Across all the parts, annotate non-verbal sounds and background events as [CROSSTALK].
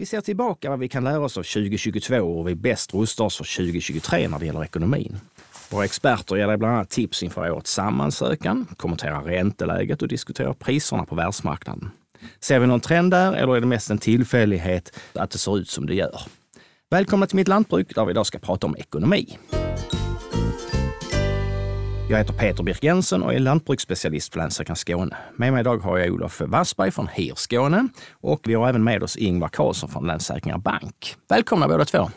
Vi ser tillbaka vad vi kan lära oss av 2022 och vi bäst rustar oss för 2023 när det gäller ekonomin. Våra experter ger dig bland annat tips inför årets sammansökan, kommenterar ränteläget och diskuterar priserna på världsmarknaden. Ser vi någon trend där eller är det mest en tillfällighet att det ser ut som det gör? Välkomna till Mitt Lantbruk där vi idag ska prata om ekonomi. Jag heter Peter Birk Jensen och är lantbruksspecialist för Länsstyrelsen Skåne. Med mig idag har jag Olof Wassberg från HIR Skåne och vi har även med oss Ingvar Karlsson från Länssäkringar Bank. Välkomna båda två!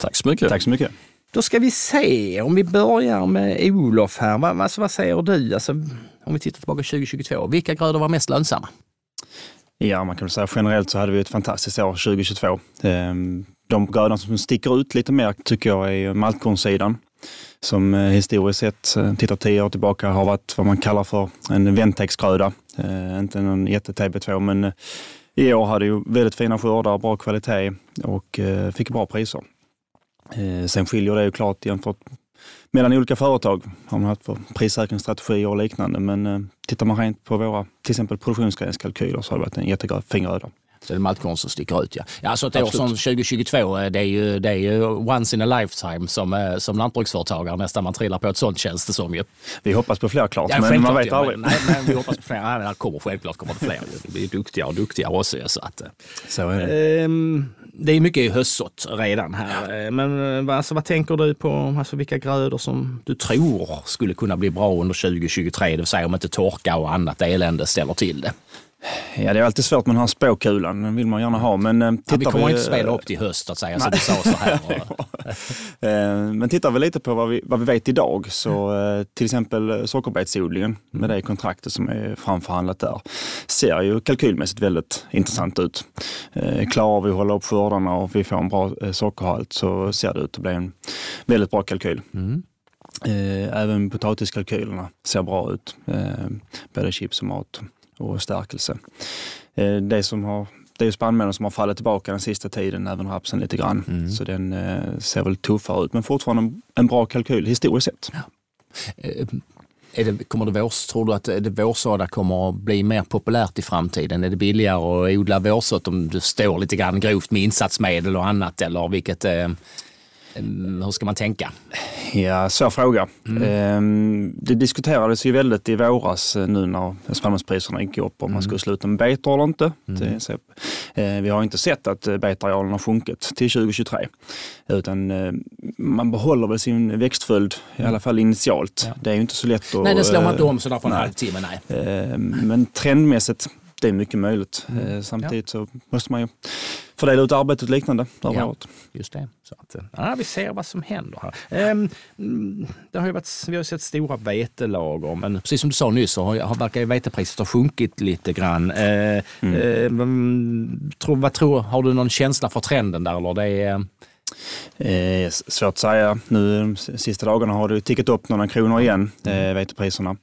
Tack så mycket! Tack så mycket! Då ska vi se, om vi börjar med Olof här. Vad, alltså, vad säger du? Alltså, om vi tittar tillbaka 2022, vilka grödor var mest lönsamma? Ja, man kan väl säga generellt så hade vi ett fantastiskt år 2022. Ehm, de grödorna som sticker ut lite mer tycker jag är maltkornsidan som eh, historiskt sett, eh, tittar tio år tillbaka, har varit vad man kallar för en ventexgröda. Eh, inte någon jätte-TB2, men eh, i år hade ju väldigt fina skördar, bra kvalitet och fick bra priser. Sen skiljer det ju klart jämfört mellan olika företag. Har man haft för prissäkringsstrategier och liknande. Men tittar man rent på våra till exempel produktionsgränskalkyler så har det varit en jättefin gröda. Så det är maltkorn som sticker ut. Ja. Ja, alltså ett Absolut. år som 2022, eh, det är, ju, det är ju once in a lifetime som, eh, som lantbruksföretagare nästan man trillar på ett sånt känns det som. Ju. Vi hoppas på fler klart, ja, men man vet ja, aldrig. Nej, men vi hoppas på fler. Nej, det kommer, självklart kommer det fler. Vi är duktigare och duktigare också. Så, att, eh, så är det. Ehm, det är mycket höstsått redan här. Men alltså, vad tänker du på alltså, vilka grödor som du tror skulle kunna bli bra under 2023? Det vill säga om inte torka och annat elände ställer till det. Ja, det är alltid svårt den här spåkulan. Den vill man gärna ha. Men, eh, ja, vi kommer vi, inte spela upp till höst, att säga, så du sa så här. [LAUGHS] Eh, men tittar vi lite på vad vi, vad vi vet idag, så eh, till exempel sockerbetsodlingen med det kontraktet som är framförhandlat där, ser ju kalkylmässigt väldigt intressant ut. Klarar vi att hålla upp skördarna och vi får en bra sockerhalt så ser det ut att bli en väldigt bra kalkyl. Mm. Även potatiskalkylerna ser bra ut, både chips och mat och stärkelse. Eh, det, som har, det är spannmålen som har fallit tillbaka den sista tiden, även rapsen lite grann. Mm. Så den eh, ser väl tuffare ut, men fortfarande en bra kalkyl historiskt sett. Ja. Eh, är det, kommer det vårs, tror du att det vårsådda kommer att bli mer populärt i framtiden? Är det billigare att odla vårsådd om du står lite grann grovt med insatsmedel och annat? Eller vilket, hur ska man tänka? Ja, svår fråga. Mm. Ehm, det diskuterades ju väldigt i våras eh, nu när spannmålspriserna gick upp om mm. man skulle sluta med betor eller inte. Mm. Eh, vi har inte sett att eh, betarealen har sjunkit till 2023. Utan man behåller väl sin växtföljd, i alla fall initialt. Ja. Det är ju inte så lätt att... Nej, det slår man inte om sådär på en halvtimme. Nej. Ehm, men trendmässigt det är mycket möjligt. Mm. Samtidigt ja. så måste man ju fördela ut arbetet och liknande över ja, Just det. Så att, ja, vi ser vad som händer här. Ehm, det har ju varit, vi har sett stora vetelager, men precis som du sa nyss så har, har, verkar vetepriset ha sjunkit lite grann. Ehm, mm. eh, vad tror, har du någon känsla för trenden där? Eller det är, Eh, svårt att säga. Nu de sista dagarna har det tickat upp några kronor igen, eh, vetepriserna.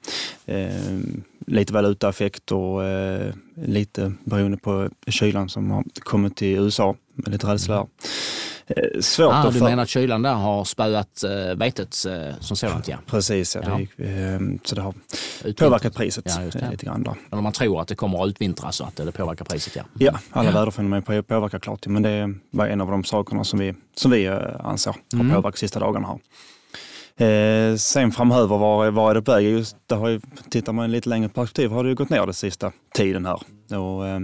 Eh, lite valutaeffekt och eh, lite beroende på kylan som har kommit till USA med lite rädsla där. Eh, svårt ah, att du menar att kylan där har spöat äh, vetet äh, som sådant? Ja. Precis, ja. ja. Det, äh, så det har Utvintrat. påverkat priset ja, lite grann. Där. Eller man tror att det kommer att utvintras så att det påverkar priset, ja. Ja, alla ja. väderfenomen påverkar klart. Men det var en av de sakerna som vi, som vi anser har mm. påverkat sista dagarna här. Eh, sen framöver, var, var är det på väg? Just, det har ju, tittar man lite längre perspektiv har det ju gått ner den sista tiden här. Och, eh,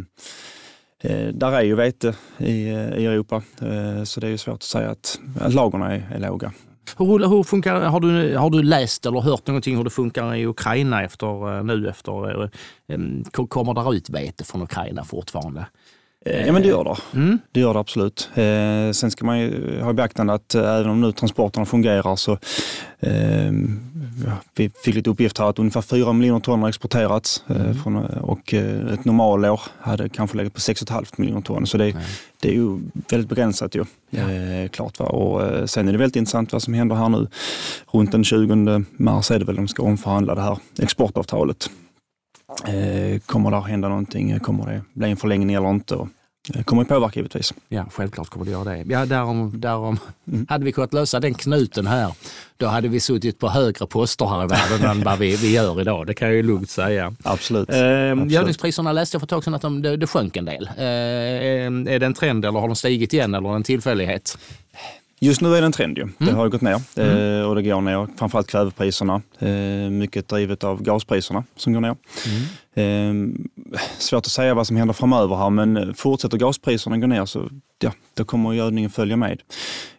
eh där är ju vete i, eh, i Europa, eh, så det är ju svårt att säga att, att lagren är, är låga. Hur, hur funkar, har, du, har du läst eller hört någonting hur det funkar i Ukraina efter, eh, nu efter, kommer det ut vete från Ukraina fortfarande? Ja men det gör det. Mm. Det gör det absolut. Eh, sen ska man ju ha i beaktande att eh, även om nu transporterna fungerar så eh, vi fick lite uppgift här att ungefär 4 miljoner ton har exporterats eh, mm. från, och eh, ett normalår hade kanske legat på 6,5 miljoner ton. Så det, mm. det är ju väldigt begränsat ju. Ja. Eh, klart va? Och sen är det väldigt intressant vad som händer här nu. Runt den 20 mars är det väl de ska omförhandla det här exportavtalet. Kommer det att hända någonting? Kommer det bli en förlängning eller inte? Det kommer att påverka givetvis. Ja, självklart kommer det göra det. Ja, därom, därom. Mm. Hade vi kunnat lösa den knuten här, då hade vi suttit på högre poster här i världen än vad vi, vi gör idag. Det kan jag ju lugnt säga. Absolut. Eh, Gödningspriserna läste jag för ett tag sedan att de, det, det sjönk en del. Eh, är det en trend eller har de stigit igen eller en tillfällighet? Just nu är det en trend ju. Det mm. har gått ner mm. och det går ner. Framförallt kvävepriserna. Eh, mycket drivet av gaspriserna som går ner. Mm. Svårt att säga vad som händer framöver här men fortsätter gaspriserna gå ner så ja, då kommer gödningen följa med.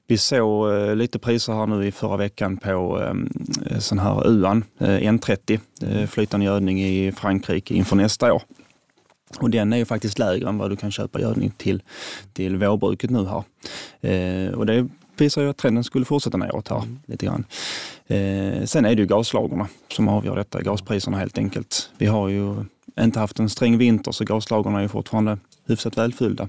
Vi såg eh, lite priser här nu i förra veckan på sån här UAN, N30, flytande gödning i Frankrike inför nästa år. Och den är ju faktiskt lägre än vad du kan köpa gödning till, till vårbruket nu här. Eh, och det visar ju att trenden skulle fortsätta neråt här mm. lite grann. Eh, sen är det ju gaslagorna som avgör detta, gaspriserna helt enkelt. Vi har ju inte haft en sträng vinter så gaslagorna är ju fortfarande hyfsat välfyllda.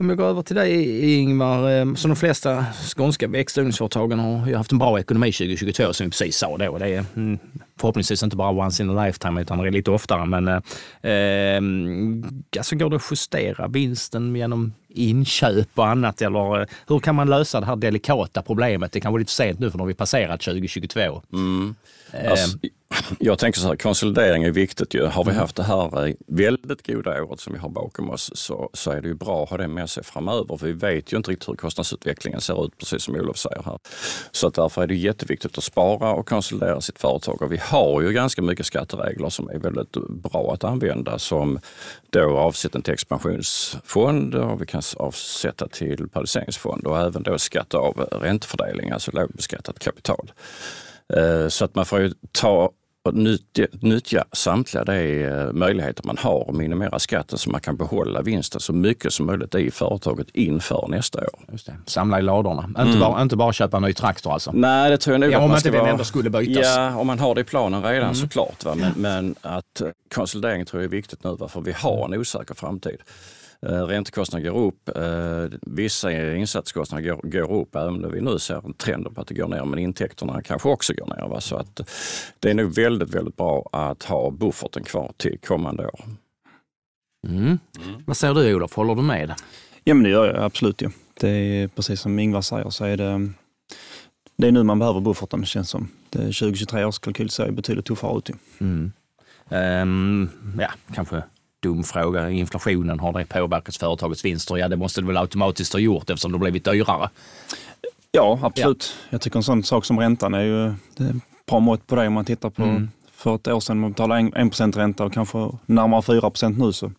Om jag går över till dig Ingvar, eh, så de flesta skånska växtodlingsföretagen har ju haft en bra ekonomi 2022 som vi precis sa då. Det är mm, förhoppningsvis inte bara once in a lifetime utan det är lite oftare. Men eh, eh, alltså går det att justera vinsten genom inköp och annat? Eller eh, hur kan man lösa det här delikata problemet? Det kan vara lite sent nu för nu har vi passerat 2022. Mm. Alltså, jag tänker så här, konsolidering är viktigt ju. Har vi mm. haft det här eh, väldigt goda året som vi har bakom oss så, så är det ju bra att ha det med sig framöver. För vi vet ju inte riktigt hur kostnadsutvecklingen ser ut, precis som Olof säger här. Så att därför är det jätteviktigt att spara och konsolidera sitt företag. Och vi har ju ganska mycket skatteregler som är väldigt bra att använda som då avsättning till expansionsfond och vi kan avsätta till periodiseringsfond och även då skatta av räntefördelning, alltså lågbeskattat kapital. Eh, så att man får ju ta och nyttja, nyttja samtliga de eh, möjligheter man har att minimera skatten så man kan behålla vinsten så mycket som möjligt i företaget inför nästa år. Just det. Samla i ladorna. Mm. Inte, bara, inte bara köpa en ny traktor alltså? Nej, det tror jag nog ja, att man. Om inte den skulle bytas? Ja, om man har det i planen redan mm. såklart. Men, men att konsolidering tror jag är viktigt nu för vi har en osäker framtid. Eh, räntekostnaderna går upp. Eh, vissa insatskostnader går, går upp, även om vi nu ser en trend på att det går ner. Men intäkterna kanske också går ner. Va? Så att det är nog väldigt, väldigt bra att ha bufferten kvar till kommande år. Mm. Mm. Vad säger du Olof, håller du med? Ja men det gör jag absolut. Ja. Det är precis som Ingvar säger så är det, det är nu man behöver bufferten känns som. Det 2023 års kalkyl ser betydligt tuffare ut. Mm. Um, ja, kanske dum fråga. Inflationen, har det påverkat företagets vinster? Ja, det måste det väl automatiskt ha gjort eftersom det blivit dyrare. Ja, absolut. Ja. Jag tycker en sån sak som räntan är ju det är bra mått på det om man tittar på mm. för ett år sedan man betalade 1% ränta och kanske närmare 4% nu. Så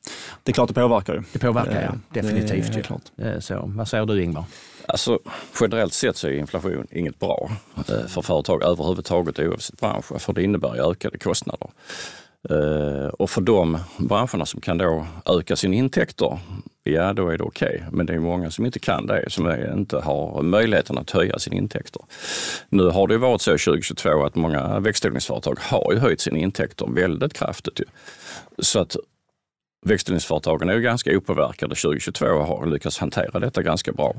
det är klart det påverkar ju. Det påverkar ja, definitivt. Det är klart. Eh, så, vad säger du Ingvar? Alltså, generellt sett så är inflation inget bra eh, för företag överhuvudtaget oavsett bransch, för det innebär ju ökade kostnader. Eh, och för de branscherna som kan då öka sina intäkter, ja då är det okej. Okay. Men det är många som inte kan det, som inte har möjligheten att höja sina intäkter. Nu har det varit så 2022 att många växtodlingsföretag har ju höjt sina intäkter väldigt kraftigt. Ju. Så att växtodlingsföretagen är ju ganska opåverkade 2022 och har lyckats hantera detta ganska bra.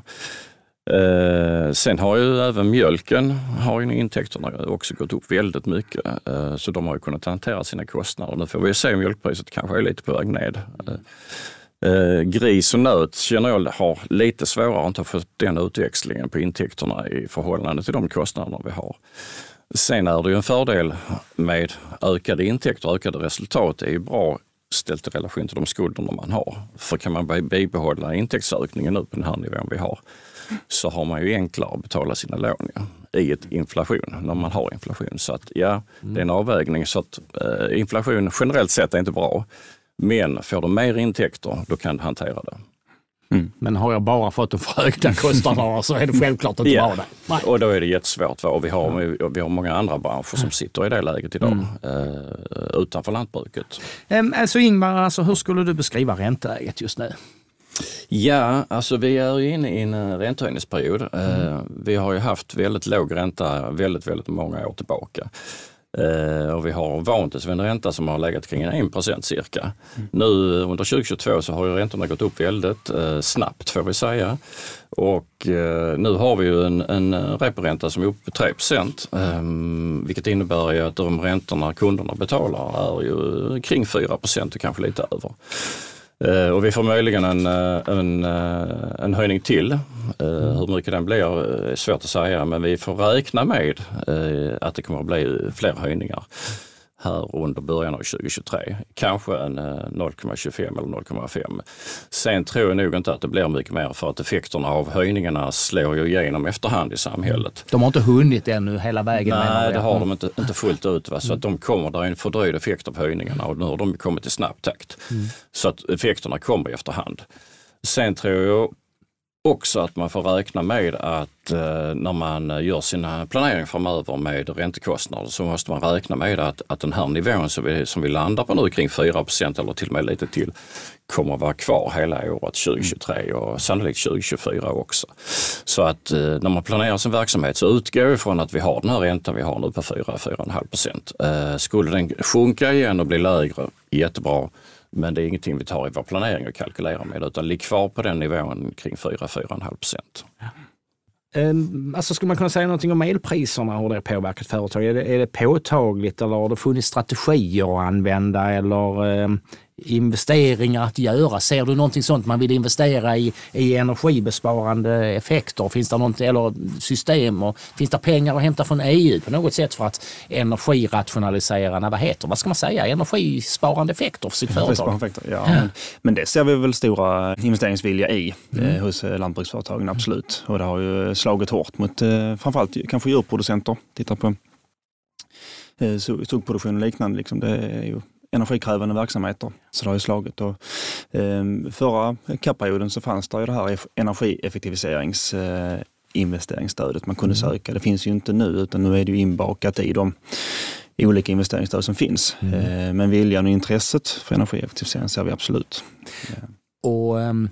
Eh, sen har ju även mjölken, har ju intäkterna också gått upp väldigt mycket. Eh, så de har ju kunnat hantera sina kostnader. Nu får vi se om mjölkpriset kanske är lite på väg ned. Eh, eh gris och nöt känner jag har lite svårare att fått den utväxlingen på intäkterna i förhållande till de kostnaderna vi har. Sen är det ju en fördel med ökade intäkter och ökade resultat. Det är ju bra ställt i relation till de skulderna man har. För kan man bibehålla intäktsökningen nu på den här nivån vi har så har man ju enklare att betala sina lån ja, i ett inflation, när man har inflation. Så att ja, det är en avvägning. Så att eh, inflation generellt sett är inte bra. Men får du mer intäkter, då kan du hantera det. Mm. Men har jag bara fått en förhöjda kostnader så är det självklart inte bra det. Nej. Och då är det jättesvårt. Och vi har, vi har många andra branscher som sitter i det läget idag mm. eh, utanför lantbruket. Um, alltså Ingmar, alltså, hur skulle du beskriva ränteläget just nu? Ja, alltså vi är ju inne i en eh, räntehöjningsperiod. Mm. Eh, vi har ju haft väldigt låg ränta väldigt, väldigt många år tillbaka. Uh, och vi har vant oss vid en ränta som har legat kring 1% cirka. Mm. Nu under 2022 så har ju räntorna gått upp väldigt snabbt får vi säga. Och nu har vi ju en, en reporänta som är uppe på 3 um, vilket innebär ju att de räntorna kunderna betalar är ju kring 4 och kanske lite över. Eh, och vi får möjligen en, eh, en, eh, en höjning till. Hur mycket den blir är svårt att säga men vi får räkna med att det kommer att bli fler höjningar här under början av 2023. Kanske en 0,25 eller 0,5. Sen tror jag nog inte att det blir mycket mer för att effekterna av höjningarna slår ju igenom efterhand i samhället. De har inte hunnit ännu hela vägen? Nej, det har de inte, inte fullt ut. Va? Så att de kommer, där är en fördröjd effekt av höjningarna och nu har de kommit i snabb takt. Mm. Så att effekterna kommer i efterhand. Sen tror jag också att man får räkna med att eh, när man gör sina planeringar framöver med räntekostnader så måste man räkna med att, att den här nivån som vi, som vi landar på nu kring 4% eller till och med lite till kommer att vara kvar hela året 2023 och sannolikt 2024 också. Så att eh, när man planerar sin verksamhet så utgår jag ifrån att vi har den här räntan vi har nu på 4-4,5 procent. Eh, skulle den sjunka igen och bli lägre, jättebra. Men det är ingenting vi tar i vår planering och kalkylerar med utan ligg kvar på den nivån kring 4-4,5 procent. Ehm, alltså skulle man kunna säga någonting om elpriserna, hur det har påverkat företag? Är det, är det påtagligt eller har det funnits strategier att använda eller ehm, investeringar att göra? Ser du någonting sånt man vill investera i, i energibesparande effekter? Finns det något, eller system? Och, finns det pengar att hämta från EU på något sätt för att energirationalisera, vad heter vad ska man säga, energisparande effekter för sitt företag? Effekter, ja. Men, men, det ser vi väl stora investeringsvilja i mm. eh, hos eh, lantbruksföretagen, absolut. Och det har ju slagit hårt mot eh, framförallt kanske djurproducenter. Titta på eh, suggproduktion och liknande. Liksom. Det är ju energikrävande verksamheter. Så det har ju slagit. Och, eh, förra kapperioden så fanns det ju det här energieffektiviserings eh, investeringsstödet man kunde mm. söka. Det finns ju inte nu utan nu är det ju inbakat i de olika investeringsstöd som finns. Mm. Eh, men viljan och intresset för energieffektivisering ser vi absolut. Och um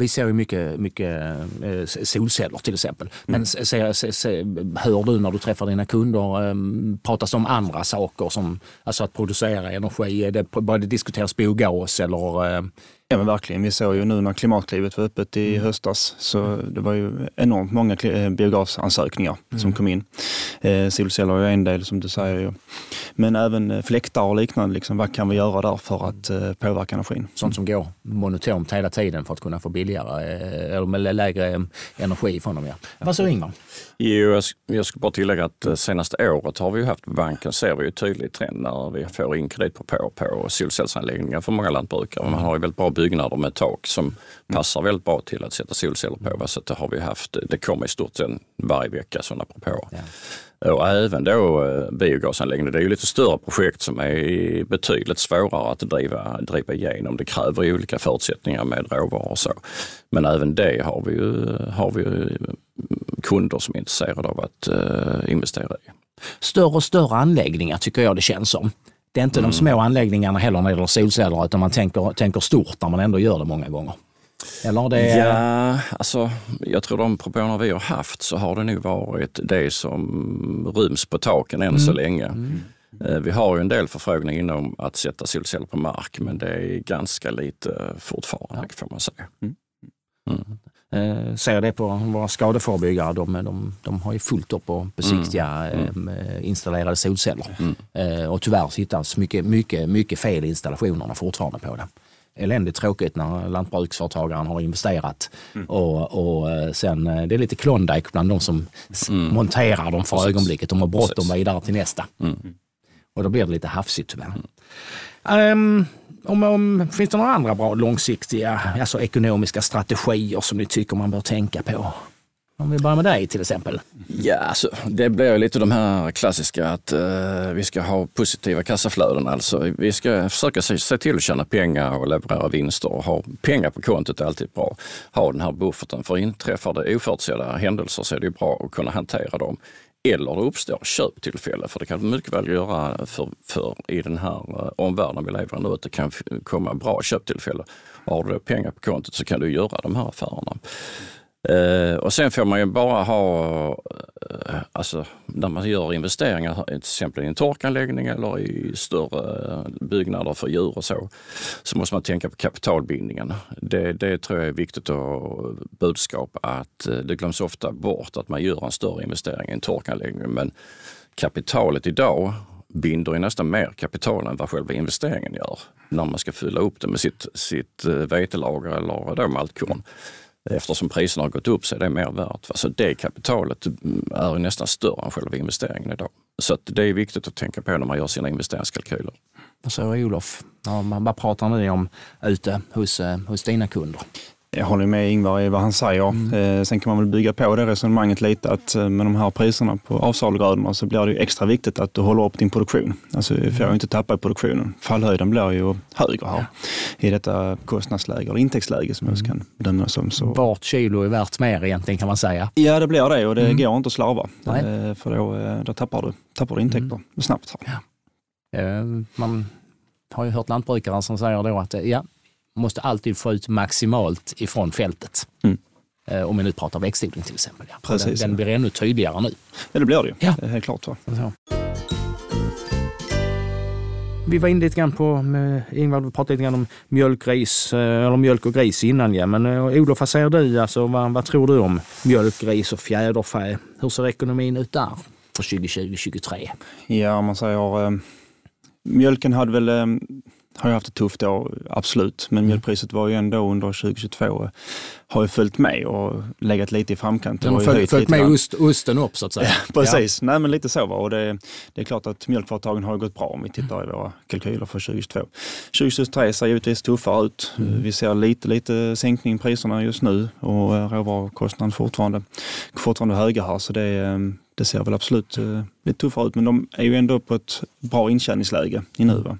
vi ser ju mycket, mycket eh, solceller till exempel. Men mm. se, se, se, hör du när du träffar dina kunder, eh, pratas det om andra saker som alltså att producera energi? Är det, börjar det diskuteras biogas eller eh, Ja men verkligen. Vi såg ju nu när Klimatklivet var öppet i mm. höstas så det var ju enormt många eh, biogasansökningar mm. som kom in. Eh, solceller är en del som du säger. Ju. Men även eh, fläktar och liknande. Liksom, vad kan vi göra där för att eh, påverka energin? Sånt som går monotont hela tiden för att kunna få billigare eh, eller med lägre energi från dem. Ja. Vad säger Ingvar? Jo, jag, jag ska bara tillägga att senaste året har vi ju haft på banken, ser vi ju tydlig trend när vi får in kreditpropåer på solcellsanläggningar för många lantbrukare. Man har ju väldigt bra byggnader med tak som passar väldigt bra till att sätta solceller på. Så det har vi haft, det kommer i stort sett varje vecka sådana propåer. Ja. Och även då eh, biogasanläggningar, det är ju lite större projekt som är betydligt svårare att driva, driva igenom. Det kräver ju olika förutsättningar med råvaror och så. Men även det har vi ju, har vi ju kunder som är intresserade av att uh, investera i. Större och större anläggningar tycker jag det känns som. Det är inte mm. de små anläggningarna heller när det gäller solceller utan man tänker, tänker stort när man ändå gör det många gånger. Eller det... Ja, alltså jag tror de propåerna vi har haft så har det nog varit det som ryms på taken än mm. så länge. Mm. Eh, vi har ju en del förfrågningar inom att sätta solceller på mark men det är ganska lite fortfarande ja. får man säga. Mm. Eh, ser det på våra skadeförebyggare. De, de, de har ju fullt upp att besiktiga mm. Mm. Eh, installerade solceller. Mm. Eh, och tyvärr hittas mycket, mycket, mycket fel i installationerna fortfarande på det. Eländigt tråkigt när lantbruksföretagaren har investerat mm. och, och eh, sen eh, det är lite Klondike bland de som mm. monterar dem för Precis. ögonblicket. De har bråttom vidare till nästa. Mm. Och då blir det lite hafsigt tyvärr. Um, om, om, finns det några andra bra långsiktiga alltså ekonomiska strategier som ni tycker man bör tänka på? Om vi börjar med dig till exempel. Ja, alltså, det blir lite de här klassiska att eh, vi ska ha positiva kassaflöden. Alltså, vi ska försöka se, se till att tjäna pengar och leverera vinster och ha pengar på kontot är alltid bra. Ha den här bufferten för inträffar det oförutsedda händelser så är det bra att kunna hantera dem eller det uppstår köptillfälle. För det kan mycket väl göra för, för i den här eh, omvärlden vi lever i nu att det kan komma bra köptillfälle. Har du pengar på kontot så kan du göra de här affärerna. Uh, och sen får man ju bara ha, uh, alltså när man gör investeringar, till exempel i en torkanläggning eller i större eh, byggnader för djur och så, så måste man tänka på kapitalbindningen. Det, det tror jag är viktigt att budskap att uh, det glöms ofta bort att man gör en större investering i en torkanläggning. Men kapitalet idag binder ju nästan mer kapital än vad själva investeringen gör när man ska fylla upp det med sitt, sitt vetelager eller då maltkorn. Eftersom priserna har gått upp så är det mer värt. Så det kapitalet mm, är nästan större än själva investeringen idag. Så det är viktigt att tänka på när man gör sina investeringskalkyler. Vad säger Olof? Ja, vad pratar ni om ute hos, eh, hos dina kunder? Jag håller med Ingvar i vad han säger. Mm. Eh, sen kan man väl bygga på det resonemanget lite att eh, med de här priserna på avsalugrödorna så blir det ju extra viktigt att du håller upp din produktion. Alltså vi får ju inte tappa i produktionen. Fallhöjden blir ju högre här ja. i detta kostnadsläge eller intäktsläge som mm. jag kan bedöma som. Så. Vart kilo är värt mer egentligen kan man säga. Ja det blir det och det mm. går inte att slarva. Eh, för då, då tappar, du, tappar du intäkter mm. snabbt. Här. Ja. Man har ju hört lantbrukare som säger då att ja, måste alltid få ut maximalt ifrån fältet. Mm. Eh, om vi nu pratar växtodling till exempel. Ja. Precis, den, den blir ännu tydligare nu. Ja, det blir det ju. Ja. Det är helt klart. Så. så. Vi var inne lite grann på, med Ingvar, du pratade lite grann om mjölkgris, eh, eller mjölk och gris innan ja. Men uh, Olof, vad säger du? Alltså, vad, vad tror du om mjölk, gris och fjäderfä? Hur ser ekonomin ut där för 2020-2023? Ja, man säger eh, mjölken hade väl eh, har ju haft det tufft då, absolut. Men mm. mjölkpriset var ju ändå under 2022 har ju följt med och legat lite i framkant. Har följt, följt med ost, osten upp så att säga. [LAUGHS] Ja, precis, ja. Nej, men lite så var och det, det är klart att mjölkföretagen har gått bra om vi tittar i våra kalkyler för 2022. 2023 ser givetvis tuffare ut. Mm. Vi ser lite, lite sänkning i priserna just nu och råvarukostnaden fortfarande, fortfarande höga här så det, det ser väl absolut eh, lite tuffare ut men de är ju ändå på ett bra intjäningsläge i nu. Va?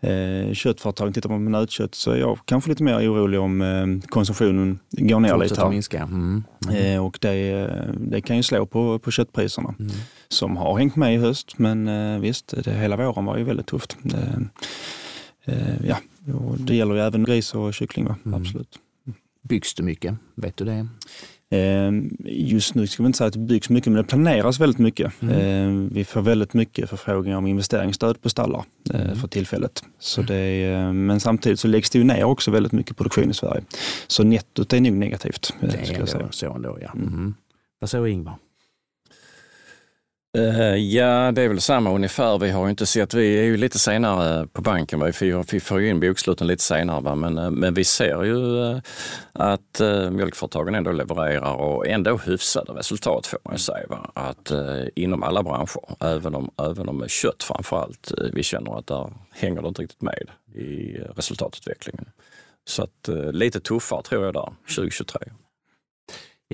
Eh, köttföretagen, tittar man på nötkött så är jag kanske lite mer orolig om eh, konsumtionen går ner lite. Minska. Mm. Mm. Eh, och det, det, kan ju slå på, på köttpriserna mm. som har hängt med i höst. Men eh, visst, det, hela våren var ju väldigt tufft. Eh, eh, ja, det gäller ju även gris och kyckling, va? Mm. absolut. Byggs det mycket? Vet du det? Ehm, just nu ska vi inte säga att det byggs mycket, men det planeras väldigt mycket. Mm. Vi får väldigt mycket förfrågningar om investeringsstöd på stallar eh, mm. för tillfället. Så det är, men samtidigt så läggs det ju ner också väldigt mycket produktion i Sverige. Så nettot är nog negativt. Det är ändå så ändå, ja. Mm. mm. Vad säger Ingvar? Uh, ja, det är väl samma ungefär. Vi har ju inte sett, vi är ju lite senare på banken, vi får, vi får ju in boksluten lite senare, va? Men, uh, men vi ser ju uh, att uh, mjölkföretagen ändå levererar och ändå hyfsade resultat får man ju säga. Va? Att, inom alla branscher, även om, även om kött framförallt, vi känner att där hänger det inte riktigt med i resultatutvecklingen. Så att, lite tuffare tror jag där 2023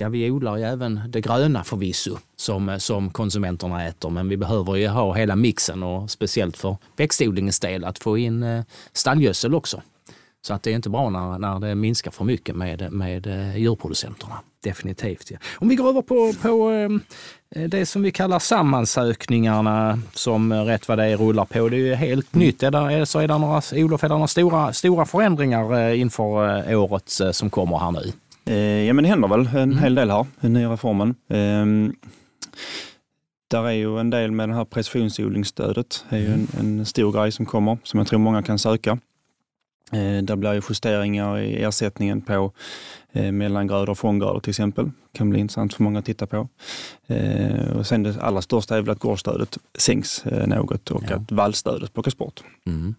ja, vi odlar ju även det gröna förvisso som, eh, som konsumenterna äter, men vi behöver ju ha hela mixen och speciellt för växtodlingens del att få in eh, stallgödsel också. Så att det är inte bra när, när det minskar för mycket med, med eh, djurproducenterna. Definitivt. Ja. Om vi går över på, på ehm, det som vi kallar sammansökningarna som rätt vad det är rullar på. Det är ju helt mm. nytt. Är det, så är det några, Olof, är det några stora, stora förändringar inför året som kommer här nu? Eh, ja men det händer väl en mm. hel del här, den nya reformen. Eh, där är ju en del med det här precisionsodlingsstödet. Det är ju en, en, stor grej som kommer som jag tror många kan söka. Eh, där blir ju justeringar i ersättningen på eh, mellangrödor och fånggrödor till exempel. kan bli intressant för många att titta på. Eh, och sen det allra största är väl att gårdsstödet sänks eh, något och ja. att vallstödet plockas bort. Mm.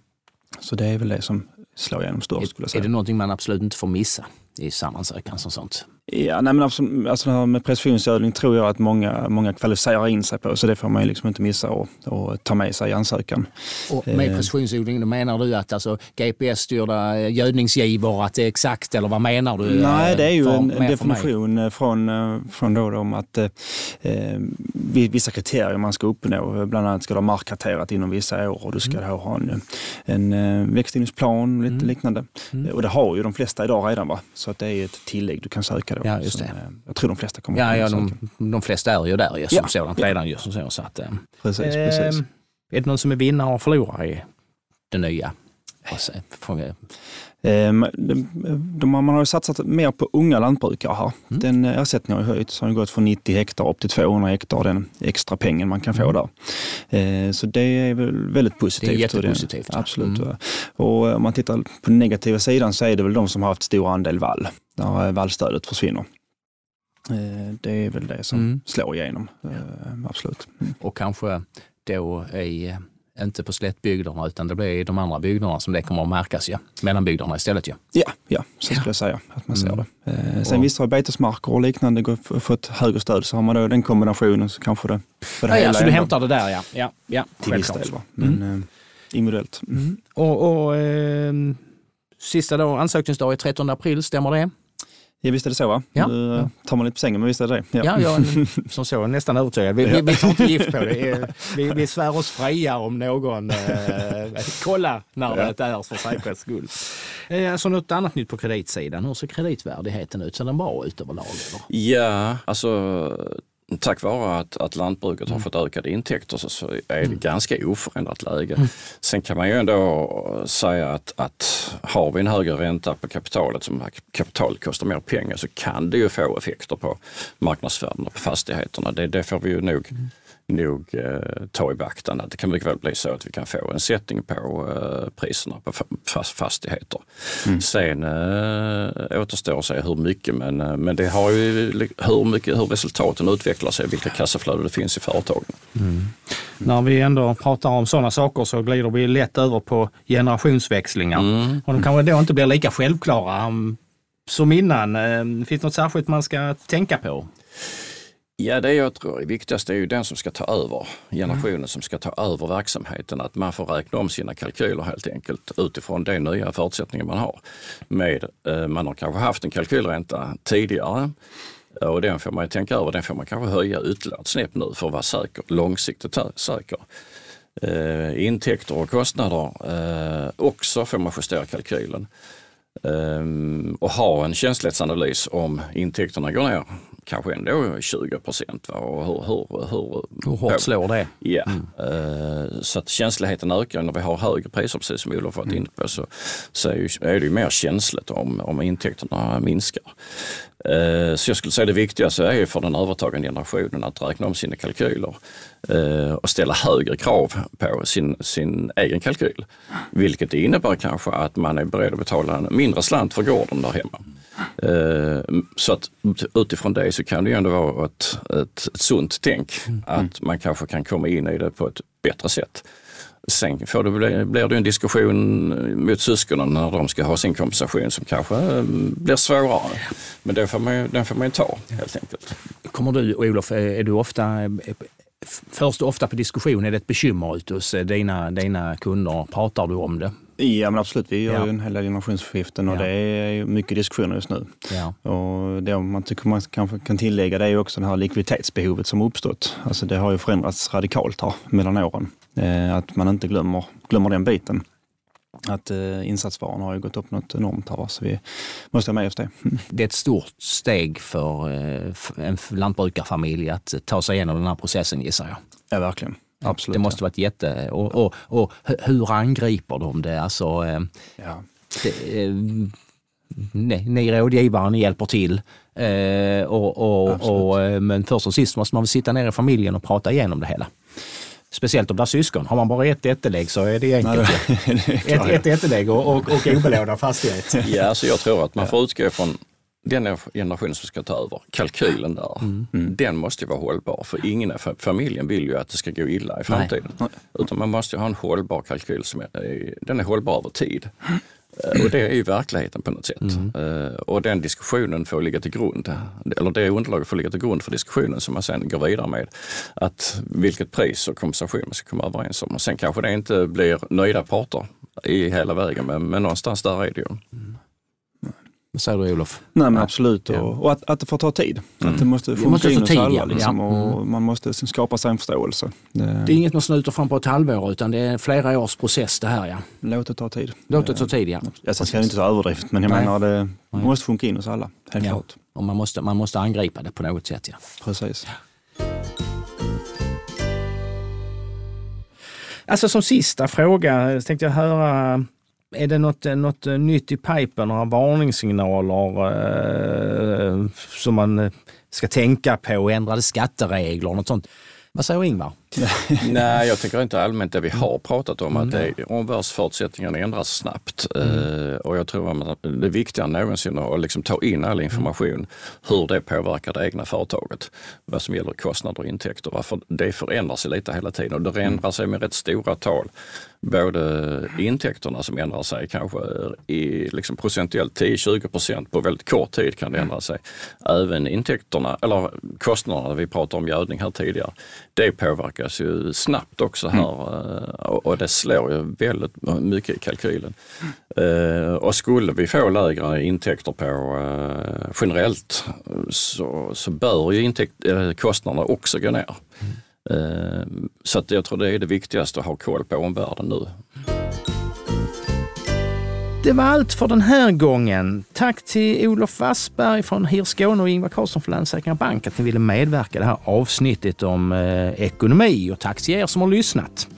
Så det är väl det som slår igenom störst. Skulle jag säga. Är det någonting man absolut inte får missa? I sammansökan som sånt? Ja, nej men absolut, alltså det här med precisionsövning tror jag att många, många kvalificerar in sig på, så det får man ju liksom inte missa och, och ta med sig i ansökan. Och med eh. precisionsodling, då menar du att alltså GPS-styrda eh, gödningsgivor, att det är exakt, eller vad menar du? Nej, det är ju en, en definition eh, från, från då om att eh, vissa kriterier man ska uppnå. Bland annat ska du ha markkarterat inom vissa år och du ska mm. ha en, en växtodlingsplan, lite mm. liknande. Mm. Och det har ju de flesta idag redan. Va? Så att det är ett tillägg du kan söka då. Ja, just det. Som, eh, jag tror de flesta kommer ja, ja, de, de flesta är ju där ju, som ja. sådant redan. Ju, som så, så att, eh, precis, eh, precis. Är det någon som är vinnare och förlorare i det nya? Ehm, man har satsat mer på unga lantbrukare här. Mm. Den ersättningen har höjts, har gått från 90 hektar upp till 200 hektar, den extra pengen man kan få mm. där. Ehm, så det är väl väldigt positivt. Det är jättepositivt. Det, absolut. Mm. Och om man tittar på den negativa sidan så är det väl de som har haft stor andel vall, där vallstödet försvinner. Det är väl det som mm. slår igenom, absolut. Mm. Och kanske då i, inte på slättbygderna utan det blir i de andra bygderna som det kommer att märkas. Ja. Mellanbygderna istället. Ja, ja, ja så skulle jag säga att man ser mm. det. Eh, sen visst har betesmarker och liknande fått högre stöd så har man då den kombinationen så kanske det... För det ja, ja, så du hämtar det där ja. ja, ja till viss del. Men mm. eh, individuellt. Mm. Och, och eh, sista då, ansökningsdag är 13 april, stämmer det? Ja visst är det så va? Ja. Nu eh, tar man lite på sängen men visst är det det. Ja, ja jag [LAUGHS] som så nästan övertygad. Vi, vi, vi tar inte gift på det. Vi, vi svär oss fria om någon eh, [LAUGHS] kollar när ja. det är för säkerhets skull. Eh, alltså något annat nytt på kreditsidan. Hur ser kreditvärdigheten ut? Ser den bra ut överlag? Eller? Ja, alltså tack vare att, att lantbruket mm. har fått ökade intäkter så, så är det mm. ganska oförändrat läge. Mm. Sen kan man ju ändå säga att, att har vi en högre ränta på kapitalet, som kapitalet kostar mer pengar, så kan det ju få effekter på marknadsvärdena på fastigheterna. Det, det får vi ju nog mm nog eh, ta i beaktande att det kan mycket väl bli så att vi kan få en sättning på eh, priserna på fast fastigheter. Mm. Sen eh, återstår att se hur mycket, men, eh, men det har ju hur, mycket, hur resultaten utvecklar sig, vilka kassaflöden det finns i företagen. Mm. Mm. När vi ändå pratar om sådana saker så glider vi lätt över på generationsväxlingar. Mm. Och de kanske då inte blir lika självklara um, som innan. Eh, finns det något särskilt man ska tänka på? Ja, det jag tror är viktigast är ju den som ska ta över, generationen mm. som ska ta över verksamheten. Att man får räkna om sina kalkyler helt enkelt utifrån de nya förutsättningar man har. Med, eh, man har kanske haft en kalkylränta tidigare och den får man tänka över, den får man kanske höja ytterligare ett snäpp nu för att vara säker, långsiktigt säker. Eh, intäkter och kostnader eh, också får man justera kalkylen. Um, och ha en känslighetsanalys om intäkterna går ner kanske ändå 20 procent. Hur, hur, hur, hur hårt slår det? Ja, mm. uh, så att känsligheten ökar när vi har högre priser, precis som Olof varit mm. inne på, så, så är det ju mer känsligt om, om intäkterna minskar. Eh, så jag skulle säga det viktigaste är för den övertagande generationen att räkna om sina kalkyler eh, och ställa högre krav på sin, sin egen kalkyl. Vilket innebär kanske att man är beredd att betala en mindre slant för gården där hemma. Eh, så att utifrån det så kan det ju ändå vara ett, ett, ett sunt tänk att man kanske kan komma in i det på ett bättre sätt. Sen får det blir det en diskussion eh, mot syskonen när de ska ha sin kompensation som kanske eh, blir svårare. Men den får man, den får man ju ta helt enkelt. Kommer du, Olof, är du ofta eh, Förs du ofta på diskussion? Är det ett bekymmer ute hos dina, dina kunder? Pratar du om det? Ja men absolut, vi gör ja. ju en hel del generationsskiften och ja. det är mycket diskussioner just nu. Ja. Och det man tycker man kanske kan tillägga det är ju också det här likviditetsbehovet som uppstått. Alltså det har ju förändrats radikalt här mellan åren. Eh, att man inte glömmer, glömmer den biten. Att eh, insatsvaran har ju gått upp något enormt här så vi måste ha med oss det. Mm. Det är ett stort steg för, eh, för en lantbrukarfamilj att ta sig igenom den här processen gissar jag. Ja verkligen. Absolut, det måste ja. varit jätte... Och, och, och, hur angriper de det? Alltså, eh, ja. det, eh, ni, ni rådgivare, ni hjälper till. Eh, och, och, och, men först och sist måste man väl sitta ner i familjen och prata igenom det hela. Speciellt om det är syskon. Har man bara ett ättelägg så är det enkelt. Nej, [LAUGHS] det är ett, ett ättelägg och, och, och [LAUGHS] obelånad fastighet. Ja, så jag tror att man får utgå från den generationen som ska ta över, kalkylen där, mm. Mm. den måste ju vara hållbar. För ingen familjen vill ju att det ska gå illa i framtiden. Nej. Utan man måste ha en hållbar kalkyl som är, den är hållbar över tid. Mm. Och det är ju verkligheten på något sätt. Mm. Uh, och den diskussionen får ligga till grund, eller det underlaget får ligga till grund för diskussionen som man sen går vidare med. Att vilket pris och kompensation man ska komma överens om. Och sen kanske det inte blir nöjda parter i hela vägen, men, men någonstans där är det ju. Vad säger du Olof? Nej men absolut ja. och, och att, att det får ta tid. Mm. Att det måste funka in hos alla liksom, och mm. man måste skapa sig en förståelse. Det, det är inget man sluter fram på ett halvår utan det är flera års process det här ja. Låt det ta tid. Låt det ta tid ja. Jag ska inte ta överdrift men jag Nej. menar det Nej. måste funka in hos alla. Helt ja. klart. Och man måste, man måste angripa det på något sätt ja. Precis. Alltså som sista fråga tänkte jag höra är det något, något nytt i pipen, några varningssignaler eh, som man ska tänka på, ändrade skatteregler, något sånt? Vad säger Ingvar? [LAUGHS] Nej, jag tycker inte allmänt det vi har pratat om, att det, omvärldsförutsättningarna ändras snabbt. Mm. och jag tror att det är viktigare än någonsin att liksom ta in all information, hur det påverkar det egna företaget. Vad som gäller kostnader och intäkter. Varför det förändrar sig lite hela tiden och det ändrar sig med rätt stora tal både intäkterna som ändrar sig kanske i liksom procentuellt 10-20 procent på väldigt kort tid kan det ändra sig. Även intäkterna, eller kostnaderna vi pratade om gödning här tidigare, det påverkas ju snabbt också här mm. och det slår ju väldigt mycket i kalkylen. Mm. Och skulle vi få lägre intäkter på eh, generellt så, så bör ju intäkt, kostnaderna också gå ner. Eh, så att jag tror det är det viktigaste att ha koll på omvärlden nu. Det var allt för den här gången. Tack till Olof Wassberg från HIR Skåne och Ingvar Karlsson från Länssäkra Bank att ni ville medverka i det här avsnittet om eh, ekonomi och tack till er som har lyssnat.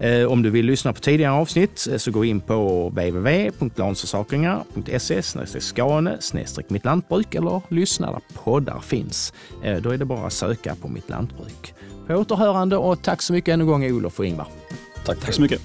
Eh, om du vill lyssna på tidigare avsnitt eh, så gå in på www.lansförsakringar.se skane mitt lantbruk eller lyssna där poddar finns. Eh, då är det bara att söka på Mitt Lantbruk. På återhörande och tack så mycket ännu en gång Olof och Ingvar. Tack, tack så mycket.